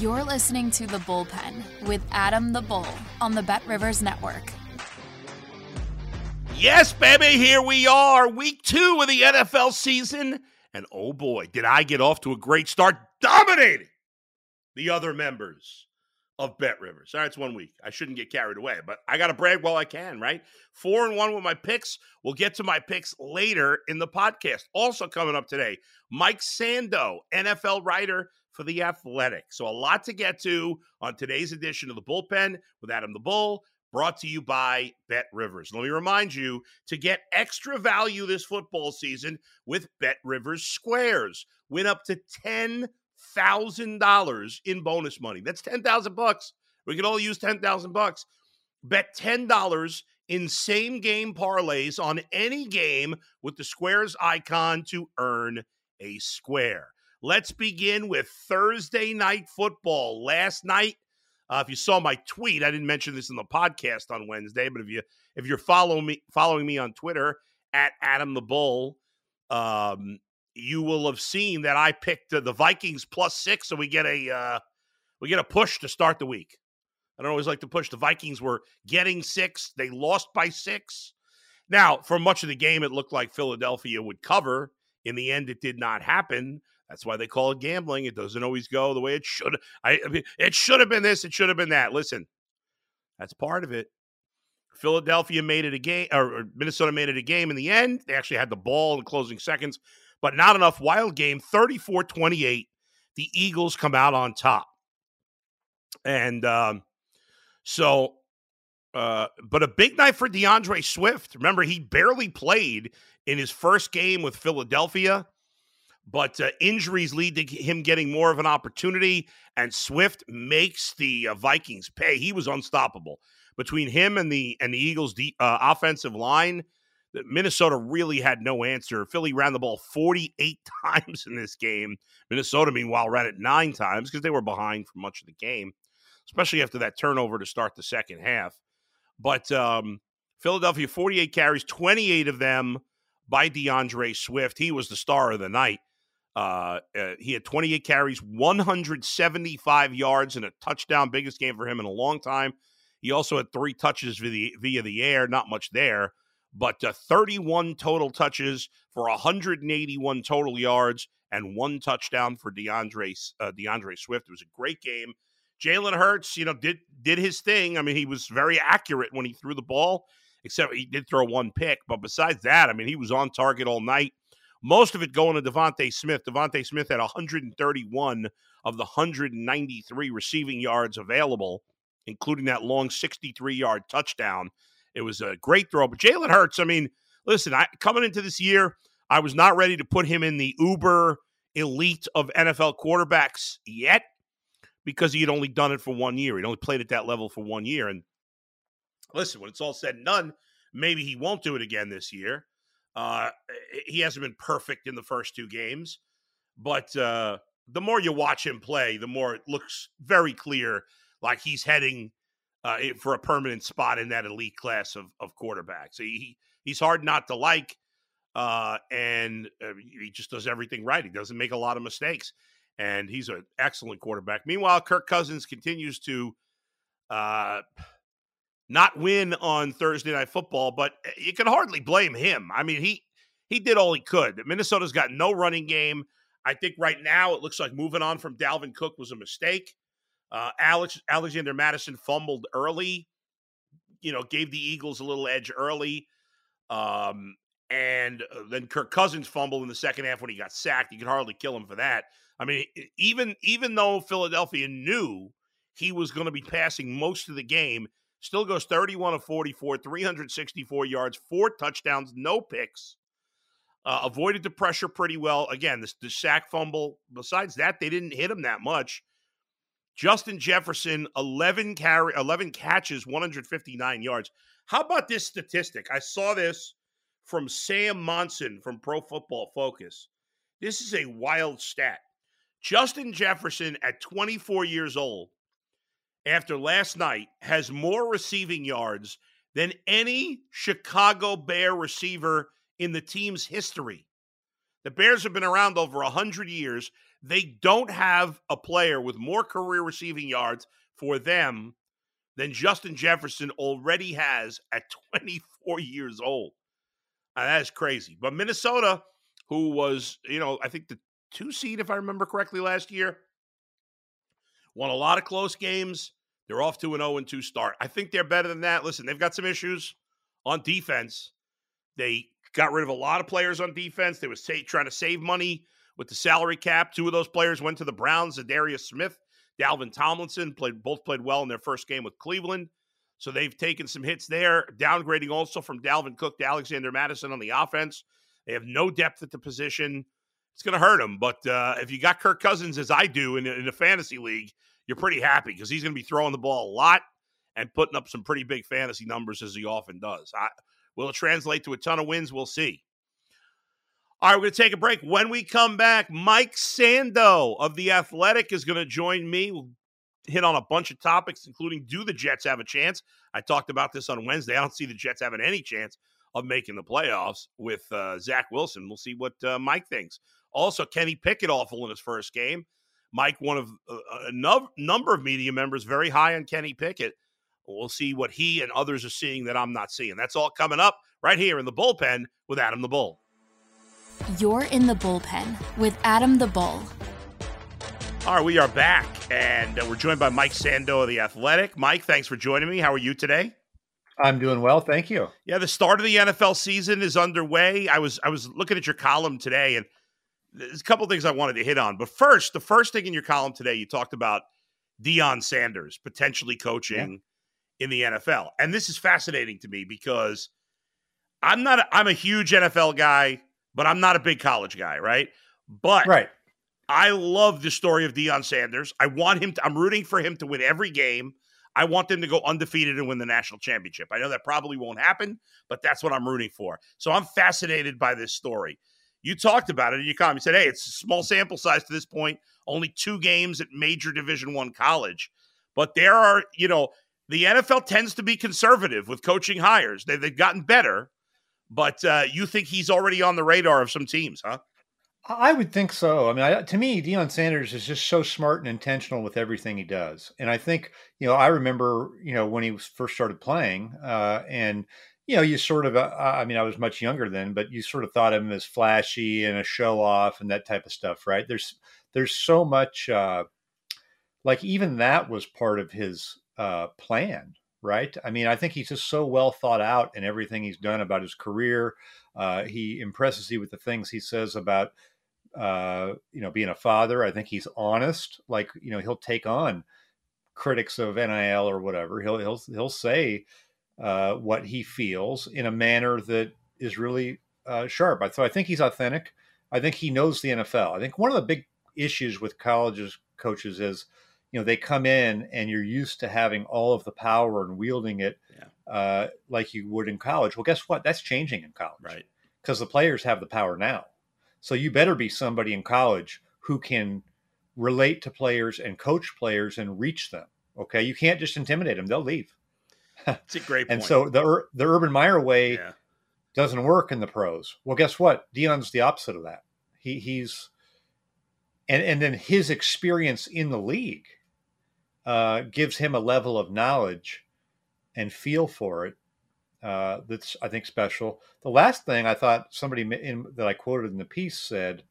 You're listening to The Bullpen with Adam the Bull on the Bet Rivers Network. Yes, baby, here we are, week two of the NFL season. And oh boy, did I get off to a great start, dominating the other members of Bet Rivers. All right, it's one week. I shouldn't get carried away, but I got to brag while I can, right? Four and one with my picks. We'll get to my picks later in the podcast. Also coming up today, Mike Sando, NFL writer for The Athletic. So, a lot to get to on today's edition of the Bullpen with Adam the Bull, brought to you by Bet Rivers. Let me remind you to get extra value this football season with Bet Rivers Squares. Win up to $10,000 in bonus money. That's 10,000 bucks. We can all use 10,000 bucks. Bet $10 in same game parlays on any game with the Squares icon to earn a square. Let's begin with Thursday night football. Last night, uh, if you saw my tweet, I didn't mention this in the podcast on Wednesday, but if you if you're following me following me on Twitter at Adam the Bull, um, you will have seen that I picked uh, the Vikings plus six, so we get a uh, we get a push to start the week. I don't always like to push. The Vikings were getting six; they lost by six. Now, for much of the game, it looked like Philadelphia would cover. In the end, it did not happen. That's why they call it gambling. It doesn't always go the way it should. I, I mean, it should have been this. It should have been that. Listen, that's part of it. Philadelphia made it a game, or Minnesota made it a game in the end. They actually had the ball in the closing seconds, but not enough. Wild game, 34 28. The Eagles come out on top. And um, so, uh, but a big night for DeAndre Swift. Remember, he barely played in his first game with Philadelphia but uh, injuries lead to him getting more of an opportunity, and Swift makes the uh, Vikings pay. He was unstoppable between him and the and the Eagles' de- uh, offensive line. Minnesota really had no answer. Philly ran the ball 48 times in this game. Minnesota, meanwhile, ran it nine times because they were behind for much of the game, especially after that turnover to start the second half. But um, Philadelphia, 48 carries, 28 of them by DeAndre Swift. He was the star of the night. Uh, uh, he had 28 carries, 175 yards, and a touchdown. Biggest game for him in a long time. He also had three touches via the, via the air. Not much there, but uh, 31 total touches for 181 total yards and one touchdown for DeAndre uh, D'Andre Swift. It was a great game. Jalen Hurts, you know, did did his thing. I mean, he was very accurate when he threw the ball, except he did throw one pick. But besides that, I mean, he was on target all night. Most of it going to DeVonta Smith. DeVonta Smith had 131 of the 193 receiving yards available, including that long 63 yard touchdown. It was a great throw. But Jalen Hurts, I mean, listen, I, coming into this year, I was not ready to put him in the uber elite of NFL quarterbacks yet because he had only done it for one year. He'd only played at that level for one year. And listen, when it's all said and done, maybe he won't do it again this year. Uh, he hasn't been perfect in the first two games, but uh, the more you watch him play, the more it looks very clear like he's heading uh, for a permanent spot in that elite class of, of quarterbacks. He, he's hard not to like, uh, and uh, he just does everything right. He doesn't make a lot of mistakes, and he's an excellent quarterback. Meanwhile, Kirk Cousins continues to uh, not win on Thursday night football, but eh, you can hardly blame him. I mean, he he did all he could. Minnesota's got no running game. I think right now it looks like moving on from Dalvin Cook was a mistake. Uh, Alex Alexander Mattison fumbled early, you know, gave the Eagles a little edge early. Um, and uh, then Kirk Cousins fumbled in the second half when he got sacked. You could hardly kill him for that. I mean, even even though Philadelphia knew he was going to be passing most of the game, still goes 31 of 44, 364 yards, four touchdowns, no picks. Uh, avoided the pressure pretty well. Again, the, the sack fumble. Besides that, they didn't hit him that much. Justin Jefferson, 11 carry, 11 catches, 159 yards. How about this statistic? I saw this from Sam Monson from Pro Football Focus. This is a wild stat. Justin Jefferson, at 24 years old, after last night, has more receiving yards than any Chicago Bear receiver in the team's history. The Bears have been around over 100 years. They don't have a player with more career receiving yards for them than Justin Jefferson already has at 24 years old. Now, that is crazy. But Minnesota, who was, you know, I think the two seed, if I remember correctly, last year, won a lot of close games. They're off to an 0 2 start. I think they're better than that. Listen, they've got some issues on defense. They got rid of a lot of players on defense. They were trying to save money with the salary cap. Two of those players went to the Browns, Darius Smith, Dalvin Tomlinson, played both played well in their first game with Cleveland. So they've taken some hits there, downgrading also from Dalvin Cook to Alexander Mattison on the offense. They have no depth at the position. It's going to hurt him. But uh, if you got Kirk Cousins, as I do in, in fantasy league, you're pretty happy because he's going to be throwing the ball a lot and putting up some pretty big fantasy numbers as he often does. I, will it translate to a ton of wins? We'll see. All right, we're going to take a break. When we come back, Mike Sando of The Athletic is going to join me. We'll hit on a bunch of topics, including do the Jets have a chance? I talked about this on Wednesday. I don't see the Jets having any chance of making the playoffs with uh, Zach Wilson. We'll see what uh, Mike thinks. Also, Kenny Pickett awful in his first game. Mike, one of uh, a no- number of media members, very high on Kenny Pickett. We'll see what he and others are seeing that I'm not seeing. That's all coming up right here in the bullpen with Adam the Bull. You're in the bullpen with Adam the Bull. All right, we are back, and uh, we're joined by Mike Sando of The Athletic. Mike, thanks for joining me. How are you today? I'm doing well, thank you. Yeah, the start of the NFL season is underway. I was I was looking at your column today, and there's a couple things I wanted to hit on. But first, the first thing in your column today, you talked about Deion Sanders potentially coaching yeah. in the NFL, and this is fascinating to me because I'm not a, I'm a huge NFL guy, but I'm not a big college guy, right? But right I love the story of Deion Sanders. I want him to, I'm rooting for him to win every game. I want them to go undefeated and win the national championship. I know that probably won't happen, but that's what I'm rooting for. So I'm fascinated by this story. You talked about it in your comment. You said, "Hey, it's a small sample size to this point. Only two games at major Division One college, but there are, you know, the NFL tends to be conservative with coaching hires. They, have gotten better, but uh, you think he's already on the radar of some teams, huh? I would think so. I mean, I, to me, Deion Sanders is just so smart and intentional with everything he does. And I think, you know, I remember, you know, when he first started playing, uh, and you know, you sort of, uh, I mean, I was much younger then, but you sort of thought of him as flashy and a show off and that type of stuff, right? There's, there's so much, uh, like even that was part of his uh, plan, right? I mean, I think he's just so well thought out in everything he's done about his career. Uh, he impresses you with the things he says about uh, you know, being a father. I think he's honest. Like, you know, he'll take on critics of NIL or whatever. He'll he'll he'll say uh, what he feels in a manner that is really uh, sharp. So I think he's authentic. I think he knows the NFL. I think one of the big issues with colleges coaches is, you know, they come in and you're used to having all of the power and wielding it yeah. uh, like you would in college. Well, guess what? That's changing in college, right? Because the players have the power now. So you better be somebody in college who can relate to players and coach players and reach them. Okay, you can't just intimidate them; they'll leave. It's a great. and so the the Urban Meyer way yeah. doesn't work in the pros. Well, guess what? Deion's the opposite of that. He he's and and then his experience in the league uh, gives him a level of knowledge and feel for it uh, that's I think special. The last thing I thought somebody in, that I quoted in the piece said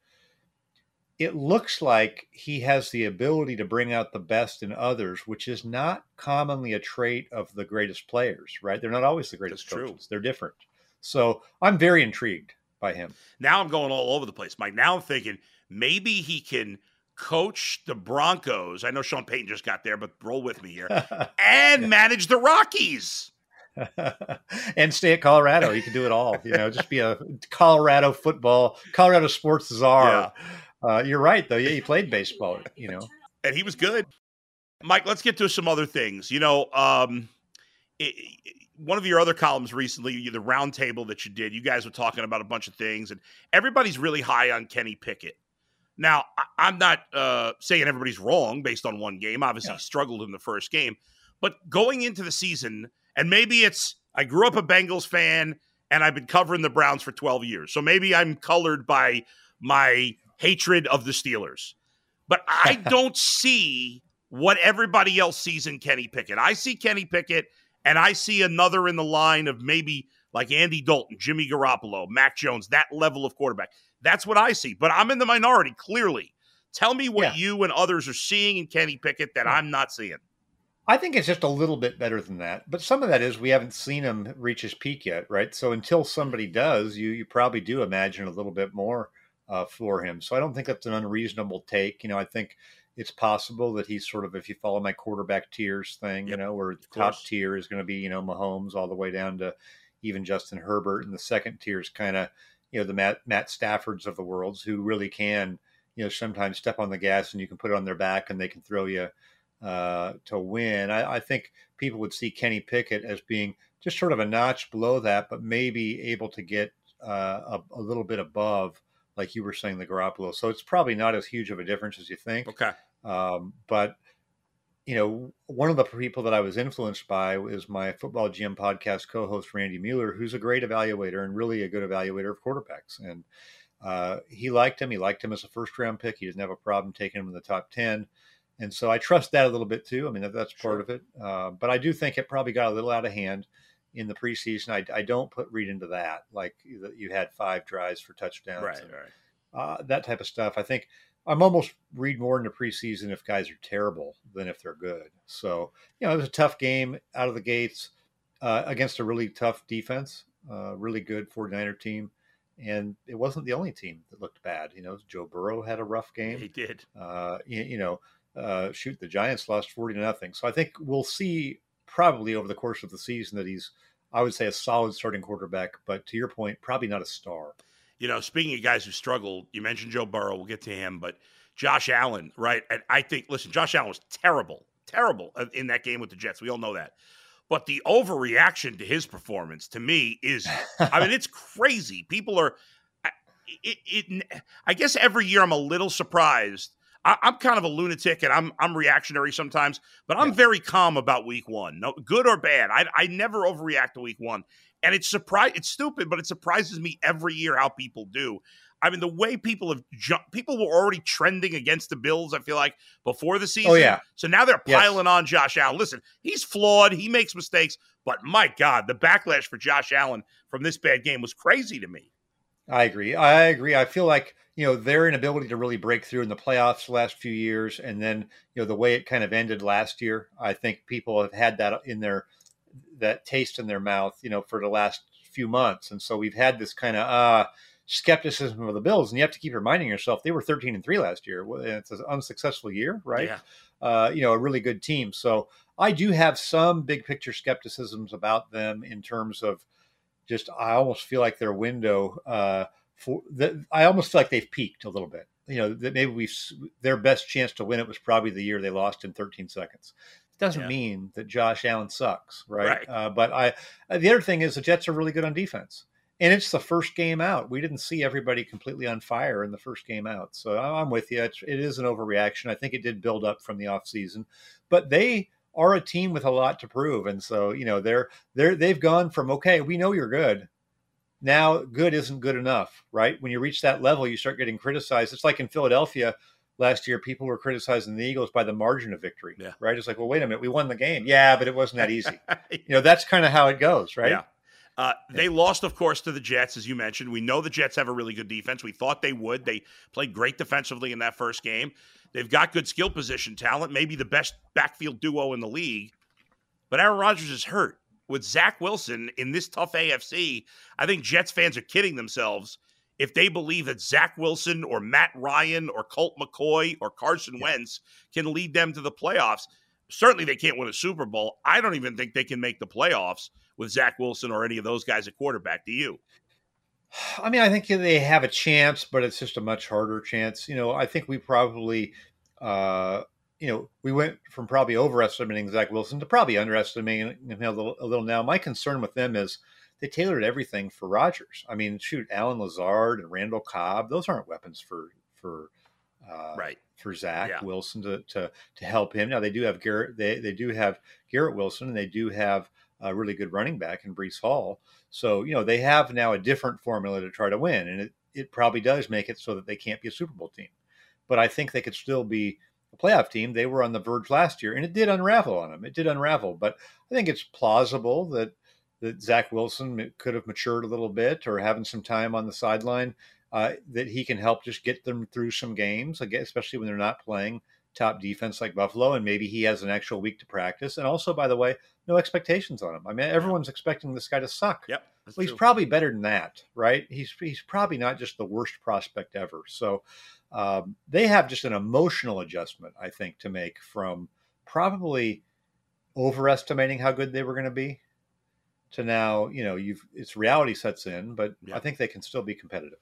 it looks like he has the ability to bring out the best in others, which is not commonly a trait of the greatest players, right? They're not always the greatest That's true. coaches. They're different. So I'm very intrigued by him. Now I'm going all over the place, Mike. Now I'm thinking maybe he can coach the Broncos. I know Sean Payton just got there, but roll with me here and manage the Rockies. and stay at Colorado. You can do it all. You know, just be a Colorado football, Colorado sports czar. Uh, you're right, though. Yeah, he played baseball. You know, and he was good. Mike, let's get to some other things. You know, um, it, it, one of your other columns recently, the roundtable that you did, you guys were talking about a bunch of things, and everybody's really high on Kenny Pickett. Now, I, am not uh, saying everybody's wrong based on one game. Obviously, yeah. he struggled in the first game, but going into the season, and maybe it's I grew up a Bengals fan and I've been covering the Browns for 12 years, so maybe I'm colored by my hatred of the Steelers. But I don't see what everybody else sees in Kenny Pickett. I see Kenny Pickett and I see another in the line of maybe like Andy Dalton, Jimmy Garoppolo, Mac Jones, that level of quarterback. That's what I see. But I'm in the minority, clearly. Tell me what yeah. you and others are seeing in Kenny Pickett that yeah. I'm not seeing. I think it's just a little bit better than that. But some of that is we haven't seen him reach his peak yet, right? So until somebody mm. does, you you probably do imagine a little bit more uh, for him. So I don't think that's an unreasonable take. You know, I think it's possible that he's sort of, if you follow my quarterback tiers thing, yep, you know, where the top tier is going to be, you know, Mahomes all the way down to even Justin Herbert, and the second tier is kind of, you know, the Matt Matt Staffords of the worlds who really can, you know, sometimes step on the gas and you can put it on their back and they can throw you uh, to win. I, I think people would see Kenny Pickett as being just sort of a notch below that, but maybe able to get uh, a, a little bit above like you were saying, the Garoppolo. So it's probably not as huge of a difference as you think. Okay. Um, but you know, one of the people that I was influenced by is my football GM podcast co-host Randy Mueller, who's a great evaluator and really a good evaluator of quarterbacks. And uh, he liked him. He liked him as a first round pick. He doesn't have a problem taking him in the top ten. And so I trust that a little bit too. I mean, that, that's part of it. Uh, but I do think it probably got a little out of hand in the preseason. I, I don't put read into that like you had five drives for touchdowns, right? And, right. Uh, that type of stuff. I think I'm almost read more into preseason if guys are terrible than if they're good. So you know, it was a tough game out of the gates uh, against a really tough defense, uh, really good 49er team. And it wasn't the only team that looked bad. You know, Joe Burrow had a rough game. He did. Uh, you, you, know, uh, shoot, the Giants lost 40 to nothing. So I think we'll see probably over the course of the season that he's, I would say, a solid starting quarterback. But to your point, probably not a star. You know, speaking of guys who struggled, you mentioned Joe Burrow. We'll get to him, but Josh Allen, right? And I think, listen, Josh Allen was terrible, terrible in that game with the Jets. We all know that. But the overreaction to his performance, to me, is, I mean, it's crazy. People are, it, it, I guess every year I'm a little surprised I, am kind of a lunatic and I'm I'm reactionary sometimes, but I'm yeah. very calm about week one. No, good or bad. I I never overreact to week one, and it's surprise. It's stupid, but it surprises me every year how people do. I mean, the way people have jumped, people were already trending against the Bills. I feel like before the oh, season. Oh yeah. So now they're piling yes. on Josh Allen. Listen, he's flawed. He makes mistakes, but my God, the backlash for Josh Allen from this bad game was crazy to me. I agree. I agree. I feel like you know their inability to really break through in the playoffs the last few years, and then you know the way it kind of ended last year. I think people have had that in their that taste in their mouth, you know, for the last few months, and so we've had this kind of uh, skepticism of the Bills, and you have to keep reminding yourself they were thirteen and three last year. It's an unsuccessful year, right? Yeah. Uh, you know, a really good team. So I do have some big picture skepticisms about them in terms of just I almost feel like their window uh, for the, I almost feel like they've peaked a little bit. You know that maybe we their best chance to win it was probably the year they lost in 13 seconds. It doesn't yeah. mean that Josh Allen sucks, right? right. Uh, but I uh, the other thing is the Jets are really good on defense. And it's the first game out. We didn't see everybody completely on fire in the first game out. So I'm with you. It's, it is an overreaction. I think it did build up from the offseason. But they are a team with a lot to prove, and so you know they're they're they've gone from okay, we know you're good. Now good isn't good enough, right? When you reach that level, you start getting criticized. It's like in Philadelphia last year, people were criticizing the Eagles by the margin of victory, yeah. right? It's like, well, wait a minute, we won the game, yeah, but it wasn't that easy. you know, that's kind of how it goes, right? Yeah. Uh, they lost, of course, to the Jets, as you mentioned. We know the Jets have a really good defense. We thought they would. They played great defensively in that first game. They've got good skill position talent, maybe the best backfield duo in the league. But Aaron Rodgers is hurt. With Zach Wilson in this tough AFC, I think Jets fans are kidding themselves if they believe that Zach Wilson or Matt Ryan or Colt McCoy or Carson yeah. Wentz can lead them to the playoffs. Certainly, they can't win a Super Bowl. I don't even think they can make the playoffs with Zach Wilson or any of those guys at quarterback. Do you? I mean, I think they have a chance, but it's just a much harder chance. You know, I think we probably, uh, you know, we went from probably overestimating Zach Wilson to probably underestimating him a little, a little now. My concern with them is they tailored everything for Rodgers. I mean, shoot, Allen Lazard and Randall Cobb; those aren't weapons for for uh, right for Zach yeah. Wilson to, to to help him. Now they do have Garrett. They they do have Garrett Wilson, and they do have a really good running back in Breece Hall. So, you know, they have now a different formula to try to win. And it, it probably does make it so that they can't be a Super Bowl team. But I think they could still be a playoff team. They were on the verge last year, and it did unravel on them. It did unravel. But I think it's plausible that that Zach Wilson could have matured a little bit or having some time on the sideline, uh, that he can help just get them through some games, especially when they're not playing top defense like Buffalo, and maybe he has an actual week to practice. And also, by the way, no expectations on him. I mean, everyone's expecting this guy to suck. Yep. Well, he's probably better than that, right? He's he's probably not just the worst prospect ever. So um, they have just an emotional adjustment, I think, to make from probably overestimating how good they were going to be to now, you know, you've it's reality sets in, but yeah. I think they can still be competitive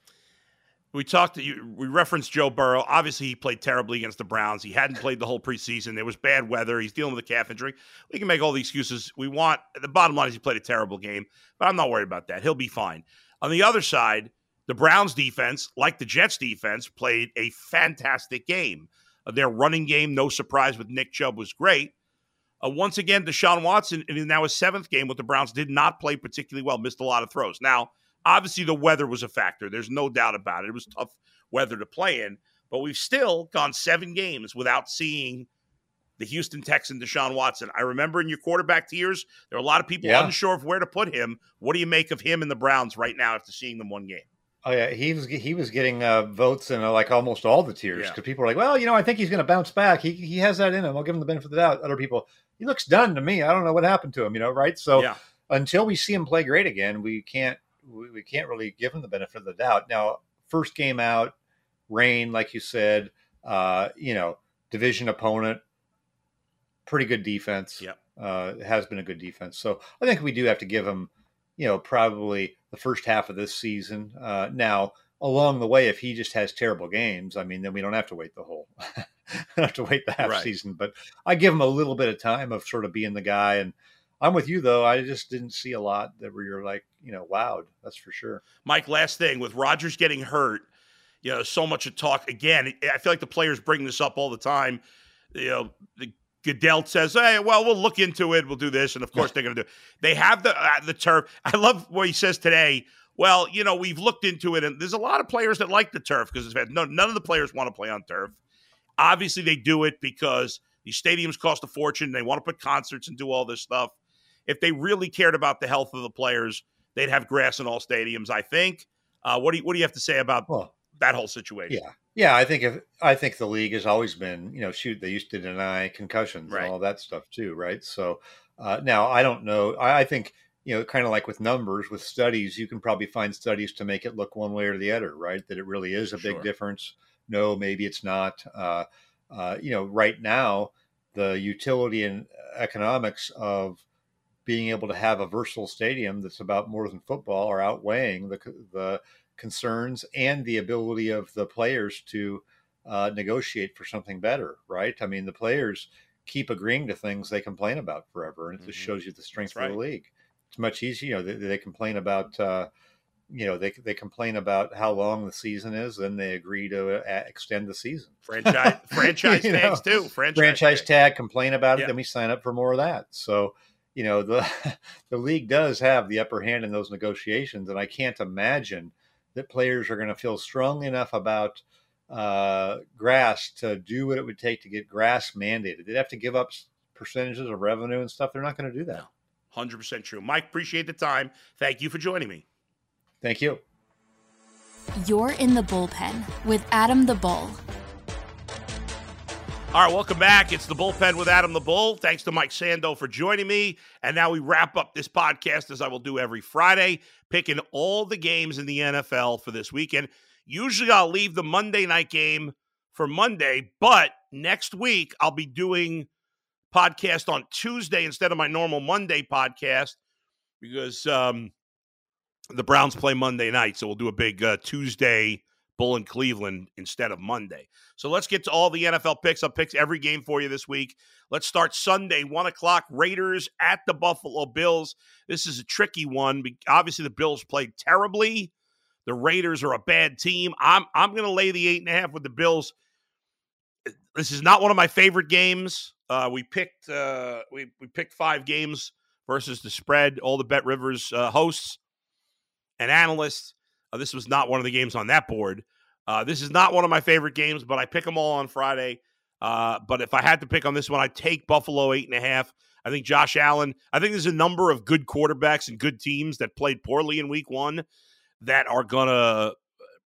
we talked to we referenced joe burrow. Obviously he played terribly against the browns. He hadn't played the whole preseason. There was bad weather. He's dealing with a calf injury. We can make all the excuses we want. The bottom line is he played a terrible game but i'm not worried about that. He'll be fine. On the other side the browns defense like the jets defense played a fantastic game. Uh, their running game no surprise with nick chubb was great. Uh, once again deshaun watson in now his seventh game with the browns did not play particularly well missed a lot of throws. Now Obviously, the weather was a factor. There's no doubt about it. It was tough weather to play in, but we've still gone seven games without seeing the Houston Texan Deshaun Watson. I remember in your quarterback tiers, there are a lot of people yeah. unsure of where to put him. What do you make of him and the Browns right now after seeing them one game? Oh yeah, he was he was getting uh, votes in uh, like almost all the tiers because yeah. people were like, well, you know, I think he's going to bounce back. He he has that in him. I'll give him the benefit of the doubt. Other people, he looks done to me. I don't know what happened to him. You know, right? So yeah. until we see him play great again, we can't we, we can't really give him the benefit of the doubt. Now, first game out, rain, like you said, uh, you know, division opponent, pretty good defense. Yeah, uh, has been a good defense. So I think we do have to give him, you know, probably the first half of this season. Uh, now, along the way, if he just has terrible games, I mean, then we don't have to wait the whole, have to wait the half right. season. But I give him a little bit of time of sort of being the guy and I'm with you though. I just didn't see a lot that where you're like, you know, wowed. That's for sure. Mike, last thing with Rodgers getting hurt, you know, so much of talk. Again, I feel like the players bring this up all the time. You know, the Goodell says, "Hey, well, we'll look into it. We'll do this," and of course they're going to do. It. They have the uh, the turf. I love what he says today. Well, you know, we've looked into it, and there's a lot of players that like the turf because no, none of the players want to play on turf. Obviously, they do it because these stadiums cost a fortune. They want to put concerts and do all this stuff if they really cared about the health of the players, they'd have grass in all stadiums. I think. Uh, what do you What do you have to say about well, that whole situation? Yeah, yeah. I think if I think the league has always been, you know, shoot, they used to deny concussions right. and all that stuff too, right? So uh, now I don't know. I, I think you know, kind of like with numbers, with studies, you can probably find studies to make it look one way or the other, right? That it really is a big sure. difference. No, maybe it's not. Uh, uh, you know, right now, the utility and economics of being able to have a versatile stadium that's about more than football are outweighing the the concerns and the ability of the players to uh, negotiate for something better. Right? I mean, the players keep agreeing to things they complain about forever, and it mm-hmm. just shows you the strength of the league. It's much easier. You know, they, they complain about. Uh, you know they they complain about how long the season is, then they agree to uh, extend the season. Franchise franchise tags know, too. Franchise, franchise tag. Complain about it, then we sign up for more of that. So you know the the league does have the upper hand in those negotiations, and I can't imagine that players are going to feel strong enough about uh, grass to do what it would take to get grass mandated. They'd have to give up percentages of revenue and stuff. They're not going to do that. 100% true. Mike, appreciate the time. Thank you for joining me. Thank you. You're in the bullpen with Adam the Bull. All right, welcome back. It's the bullpen with Adam the Bull. Thanks to Mike Sando for joining me. And now we wrap up this podcast as I will do every Friday, picking all the games in the NFL for this weekend. Usually I'll leave the Monday night game for Monday, but next week I'll be doing podcast on Tuesday instead of my normal Monday podcast because um, the Browns play Monday night. So we'll do a big uh, Tuesday Bull in Cleveland instead of Monday. So let's get to all the NFL picks. I'll pick every game for you this week. Let's start Sunday, one o'clock. Raiders at the Buffalo Bills. This is a tricky one. Obviously, the Bills played terribly. The Raiders are a bad team. I'm I'm going to lay the eight and a half with the Bills. This is not one of my favorite games. Uh, we picked uh, we we picked five games versus the spread. All the Bet Rivers uh, hosts and analysts. Uh, this was not one of the games on that board. Uh, this is not one of my favorite games, but I pick them all on Friday. Uh, but if I had to pick on this one, I'd take Buffalo eight and a half. I think Josh Allen. I think there's a number of good quarterbacks and good teams that played poorly in Week One that are gonna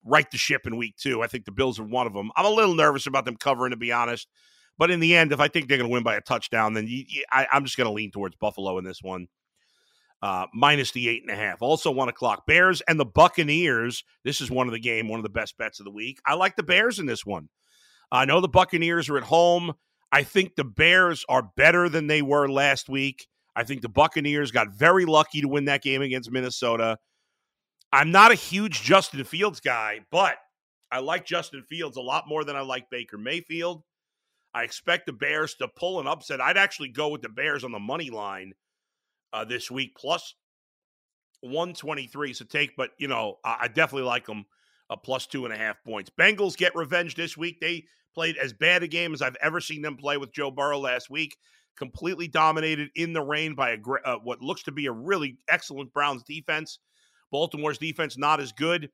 right the ship in Week Two. I think the Bills are one of them. I'm a little nervous about them covering, to be honest. But in the end, if I think they're to win by a touchdown, then you, you, I, I'm just to lean towards Buffalo in this one uh, minus the eight and a half. Also, one o'clock. Bears and the Buccaneers. This is one of the game, one of the best bets of the week. I like the Bears in this one. I know the Buccaneers are at home. I think the Bears are better than they were last week. I think the Buccaneers got very lucky to win that game against Minnesota. I'm not a huge Justin Fields guy, but I like Justin Fields a lot more than I like Baker Mayfield. I expect the Bears to pull an upset. I'd actually go with the Bears on the money line uh, this week, plus 123. So take, but you know, I, I definitely like them a plus two and a half points. Bengals get revenge this week. They played as bad a game as I've ever seen them play with Joe Burrow last week. Completely dominated in the rain by a uh, what looks to be a really excellent Browns defense. Baltimore's defense not as good.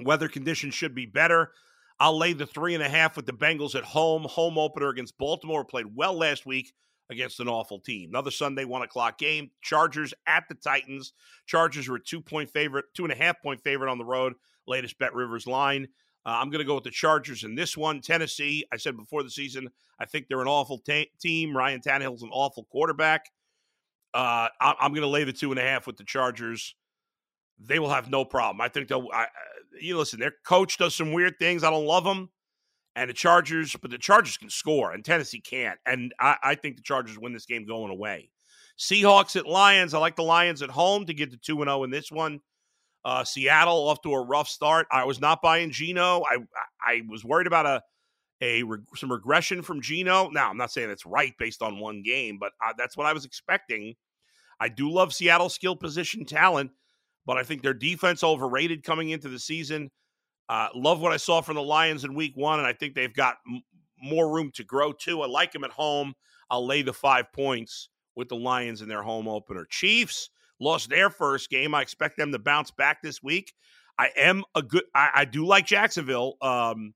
Weather conditions should be better. I'll lay the three and a half with the Bengals at home. Home opener against Baltimore played well last week against an awful team. Another Sunday, one o'clock game. Chargers at the Titans. Chargers are a two point favorite, two and a half point favorite on the road. Latest Bet Rivers line. Uh, I'm going to go with the Chargers in this one. Tennessee, I said before the season, I think they're an awful team. Ryan Tannehill's an awful quarterback. Uh, I- am going to lay the two and a half with the Chargers. They will have no problem. I think they'll. I, you listen, their coach does some weird things. I don't love them and the Chargers, but the Chargers can score, and Tennessee can't. And I, I, think the Chargers win this game going away. Seahawks at Lions. I like the Lions at home to get to 2 0 in this one. Uh, Seattle off to a rough start. I was not buying Geno. I I was worried about a a some regression from Geno. Now I'm not saying it's right based on one game, but uh, that's what I was expecting. I do love Seattle skill position talent, but I think their defense overrated coming into the season. Uh, love what I saw from the Lions in week one, and I think they've got m- more room to grow too. I like them at home. I'll lay the five points with the Lions in their home opener. Chiefs lost their first game. I expect them to bounce back this week. I am a good. I, I do like Jacksonville um,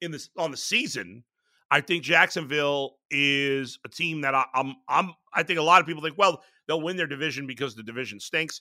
in this on the season. I think Jacksonville is a team that I, I'm. I'm. I think a lot of people think, well, they'll win their division because the division stinks.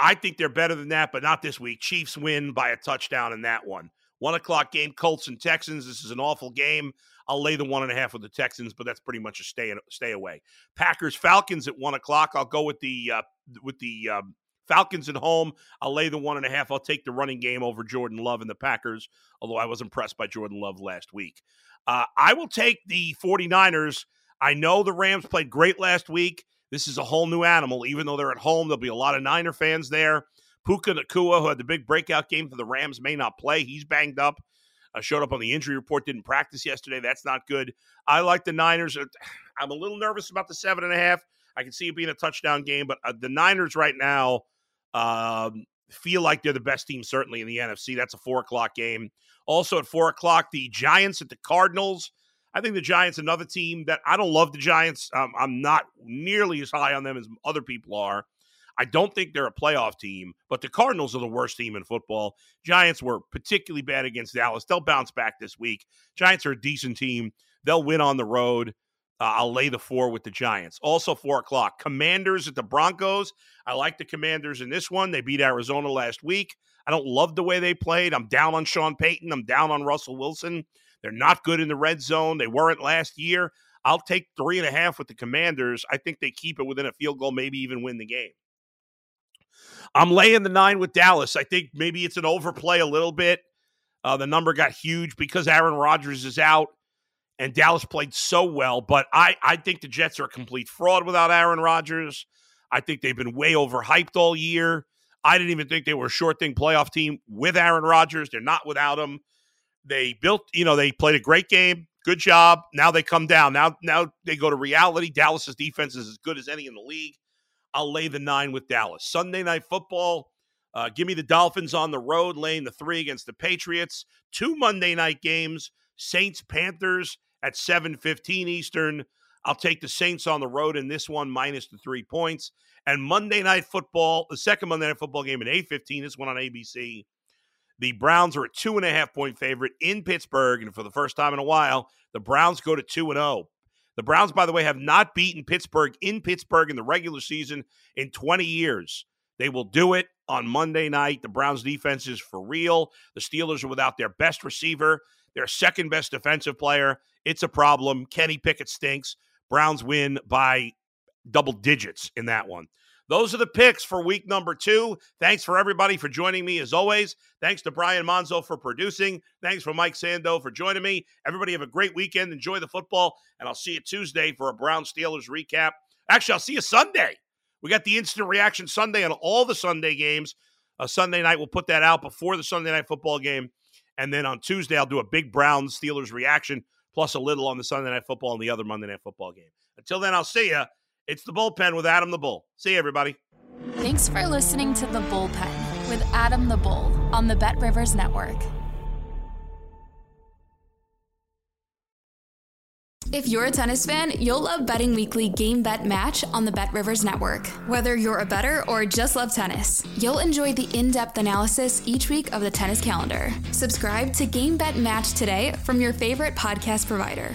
I think they're better than that, but not this week. Chiefs win by a touchdown in that one. One o'clock game, Colts and Texans. This is an awful game. I'll lay the one and a half with the Texans, but that's pretty much a stay stay away. Packers Falcons at one o'clock. I'll go with the uh, with the um, Falcons at home. I'll lay the one and a half. I'll take the running game over Jordan Love and the Packers, although I was impressed by Jordan Love last week. Uh, I will take the 49ers. I know the Rams played great last week. This is a whole new animal. Even though they're at home, there'll be a lot of Niner fans there. Puka Nacua, who had the big breakout game for the Rams, may not play. He's banged up. Uh, showed up on the injury report, didn't practice yesterday. That's not good. I like the Niners. Uh, I'm a little nervous about the seven and a half. I can see it being a touchdown game, but uh, the Niners right now um, feel like they're the best team, certainly in the NFC. That's a four o'clock game. Also at four o'clock, the Giants at the Cardinals. I think the Giants, another team that I don't love the Giants. Um, I'm not nearly as high on them as other people are. I don't think they're a playoff team, but the Cardinals are the worst team in football. Giants were particularly bad against Dallas. They'll bounce back this week. Giants are a decent team. They'll win on the road. Uh, I'll lay the four with the Giants. Also, four o'clock. Commanders at the Broncos. I like the Commanders in this one. They beat Arizona last week. I don't love the way they played. I'm down on Sean Payton. I'm down on Russell Wilson. They're not good in the red zone. They weren't last year. I'll take three and a half with the Commanders. I think they keep it within a field goal, maybe even win the game. I'm laying the nine with Dallas. I think maybe it's an overplay a little bit. Uh, the number got huge because Aaron Rodgers is out and Dallas played so well. But I, I think the Jets are a complete fraud without Aaron Rodgers. I think they've been way overhyped all year. I didn't even think they were a short thing playoff team with Aaron Rodgers. They're not without him. They built, you know, they played a great game. Good job. Now they come down. Now, now they go to reality. Dallas's defense is as good as any in the league. I'll lay the nine with Dallas. Sunday night football. Uh, give me the Dolphins on the road, laying the three against the Patriots. Two Monday night games: Saints Panthers at seven fifteen Eastern. I'll take the Saints on the road in this one minus the three points. And Monday night football, the second Monday night football game at eight fifteen. This one on ABC. The Browns are a two and a half point favorite in Pittsburgh, and for the first time in a while, the Browns go to two and zero. Oh. The Browns, by the way, have not beaten Pittsburgh in Pittsburgh in the regular season in 20 years. They will do it on Monday night. The Browns defense is for real. The Steelers are without their best receiver, their second best defensive player. It's a problem. Kenny Pickett stinks. Browns win by double digits in that one. Those are the picks for week number two. Thanks for everybody for joining me as always. Thanks to Brian Monzo for producing. Thanks for Mike Sando for joining me. Everybody have a great weekend. Enjoy the football, and I'll see you Tuesday for a Brown Steelers recap. Actually, I'll see you Sunday. We got the instant reaction Sunday on all the Sunday games. Uh, Sunday night, we'll put that out before the Sunday night football game. And then on Tuesday, I'll do a big Brown Steelers reaction, plus a little on the Sunday night football and the other Monday night football game. Until then, I'll see you. It's the bullpen with Adam the Bull. See you, everybody. Thanks for listening to the bullpen with Adam the Bull on the Bet Rivers Network. If you're a tennis fan, you'll love Betting Weekly Game Bet Match on the Bet Rivers Network. Whether you're a better or just love tennis, you'll enjoy the in depth analysis each week of the tennis calendar. Subscribe to Game Bet Match today from your favorite podcast provider.